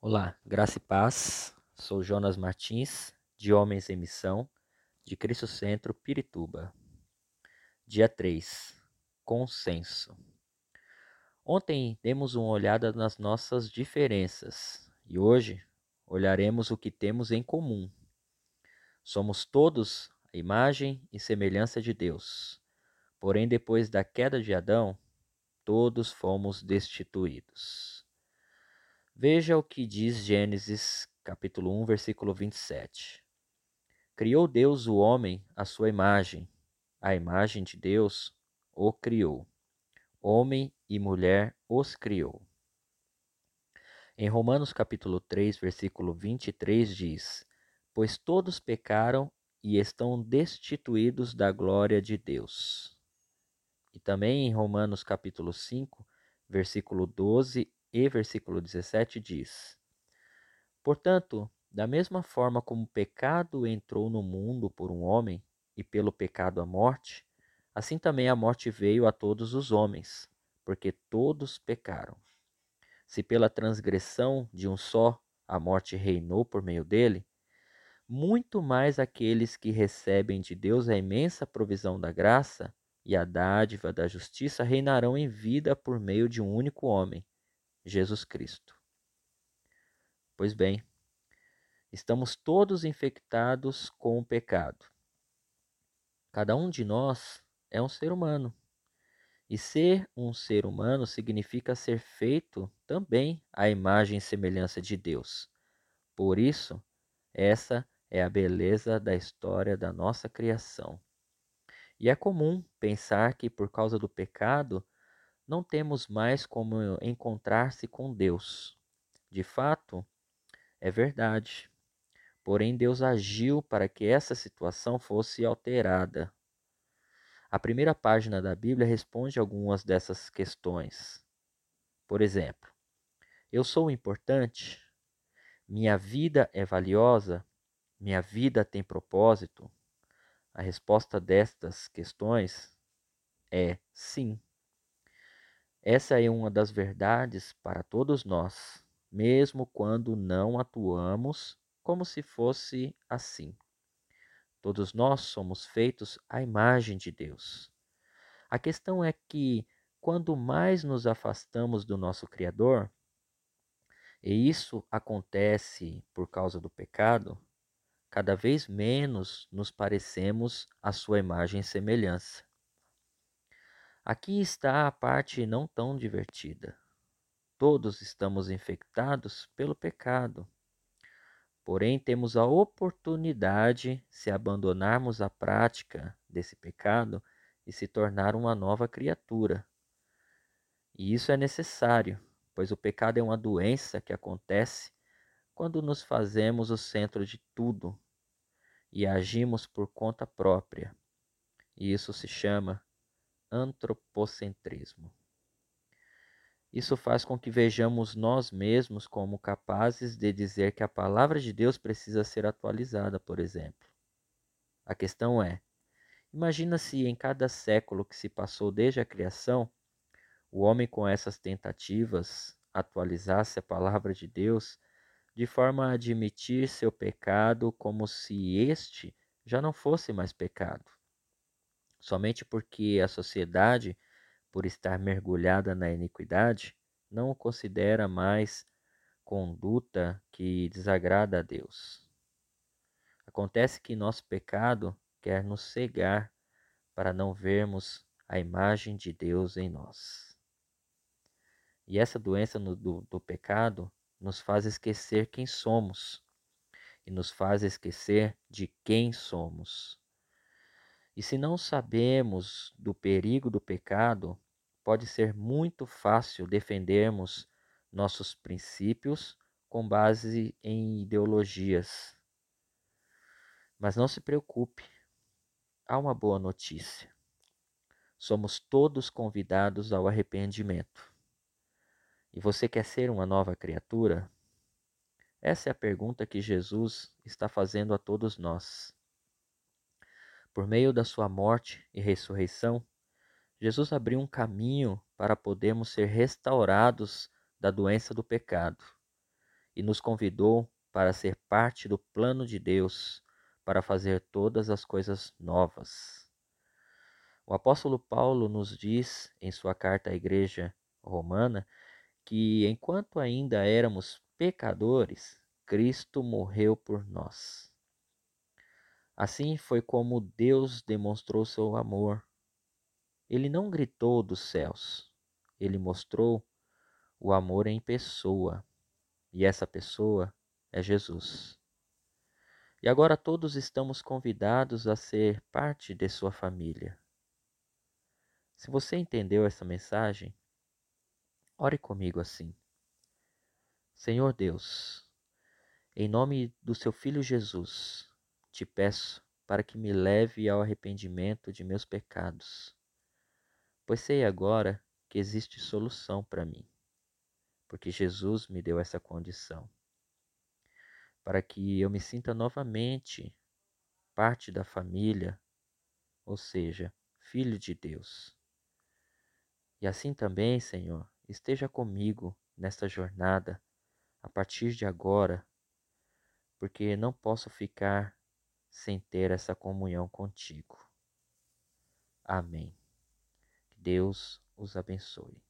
Olá, graça e paz. Sou Jonas Martins, de Homens em Missão, de Cristo Centro, Pirituba. Dia 3. Consenso. Ontem demos uma olhada nas nossas diferenças e hoje olharemos o que temos em comum. Somos todos a imagem e semelhança de Deus. Porém, depois da queda de Adão, todos fomos destituídos. Veja o que diz Gênesis capítulo 1, versículo 27. Criou Deus o homem à sua imagem, a imagem de Deus o criou. Homem e mulher os criou. Em Romanos capítulo 3, versículo 23 diz: Pois todos pecaram e estão destituídos da glória de Deus. E também em Romanos capítulo 5, versículo 12 e versículo 17 diz: Portanto, da mesma forma como o pecado entrou no mundo por um homem, e pelo pecado a morte, assim também a morte veio a todos os homens, porque todos pecaram. Se pela transgressão de um só a morte reinou por meio dele, muito mais aqueles que recebem de Deus a imensa provisão da graça e a dádiva da justiça reinarão em vida por meio de um único homem, Jesus Cristo. Pois bem, estamos todos infectados com o pecado. Cada um de nós é um ser humano. E ser um ser humano significa ser feito também à imagem e semelhança de Deus. Por isso, essa é a beleza da história da nossa criação. E é comum pensar que por causa do pecado não temos mais como encontrar-se com Deus. De fato, é verdade. Porém, Deus agiu para que essa situação fosse alterada. A primeira página da Bíblia responde algumas dessas questões. Por exemplo, eu sou importante? Minha vida é valiosa? Minha vida tem propósito? A resposta destas questões é sim. Essa é uma das verdades para todos nós, mesmo quando não atuamos como se fosse assim. Todos nós somos feitos à imagem de Deus. A questão é que, quando mais nos afastamos do nosso Criador, e isso acontece por causa do pecado, cada vez menos nos parecemos à sua imagem e semelhança. Aqui está a parte não tão divertida. Todos estamos infectados pelo pecado. Porém, temos a oportunidade, se abandonarmos a prática desse pecado, e se tornar uma nova criatura. E isso é necessário, pois o pecado é uma doença que acontece quando nos fazemos o centro de tudo e agimos por conta própria. E isso se chama antropocentrismo. Isso faz com que vejamos nós mesmos como capazes de dizer que a palavra de Deus precisa ser atualizada, por exemplo. A questão é: imagina se em cada século que se passou desde a criação, o homem com essas tentativas atualizasse a palavra de Deus de forma a admitir seu pecado como se este já não fosse mais pecado somente porque a sociedade, por estar mergulhada na iniquidade, não o considera mais conduta que desagrada a Deus. Acontece que nosso pecado quer nos cegar para não vermos a imagem de Deus em nós. E essa doença no, do, do pecado nos faz esquecer quem somos e nos faz esquecer de quem somos. E se não sabemos do perigo do pecado, pode ser muito fácil defendermos nossos princípios com base em ideologias. Mas não se preocupe, há uma boa notícia. Somos todos convidados ao arrependimento. E você quer ser uma nova criatura? Essa é a pergunta que Jesus está fazendo a todos nós. Por meio da sua morte e ressurreição, Jesus abriu um caminho para podermos ser restaurados da doença do pecado e nos convidou para ser parte do plano de Deus para fazer todas as coisas novas. O apóstolo Paulo nos diz em sua carta à igreja romana que enquanto ainda éramos pecadores, Cristo morreu por nós. Assim foi como Deus demonstrou seu amor. Ele não gritou dos céus, ele mostrou o amor em pessoa. E essa pessoa é Jesus. E agora todos estamos convidados a ser parte de sua família. Se você entendeu essa mensagem, ore comigo assim. Senhor Deus, em nome do seu Filho Jesus, te peço para que me leve ao arrependimento de meus pecados, pois sei agora que existe solução para mim, porque Jesus me deu essa condição, para que eu me sinta novamente parte da família, ou seja, filho de Deus. E assim também, Senhor, esteja comigo nesta jornada a partir de agora, porque não posso ficar sem ter essa comunhão contigo. Amém. Que Deus os abençoe.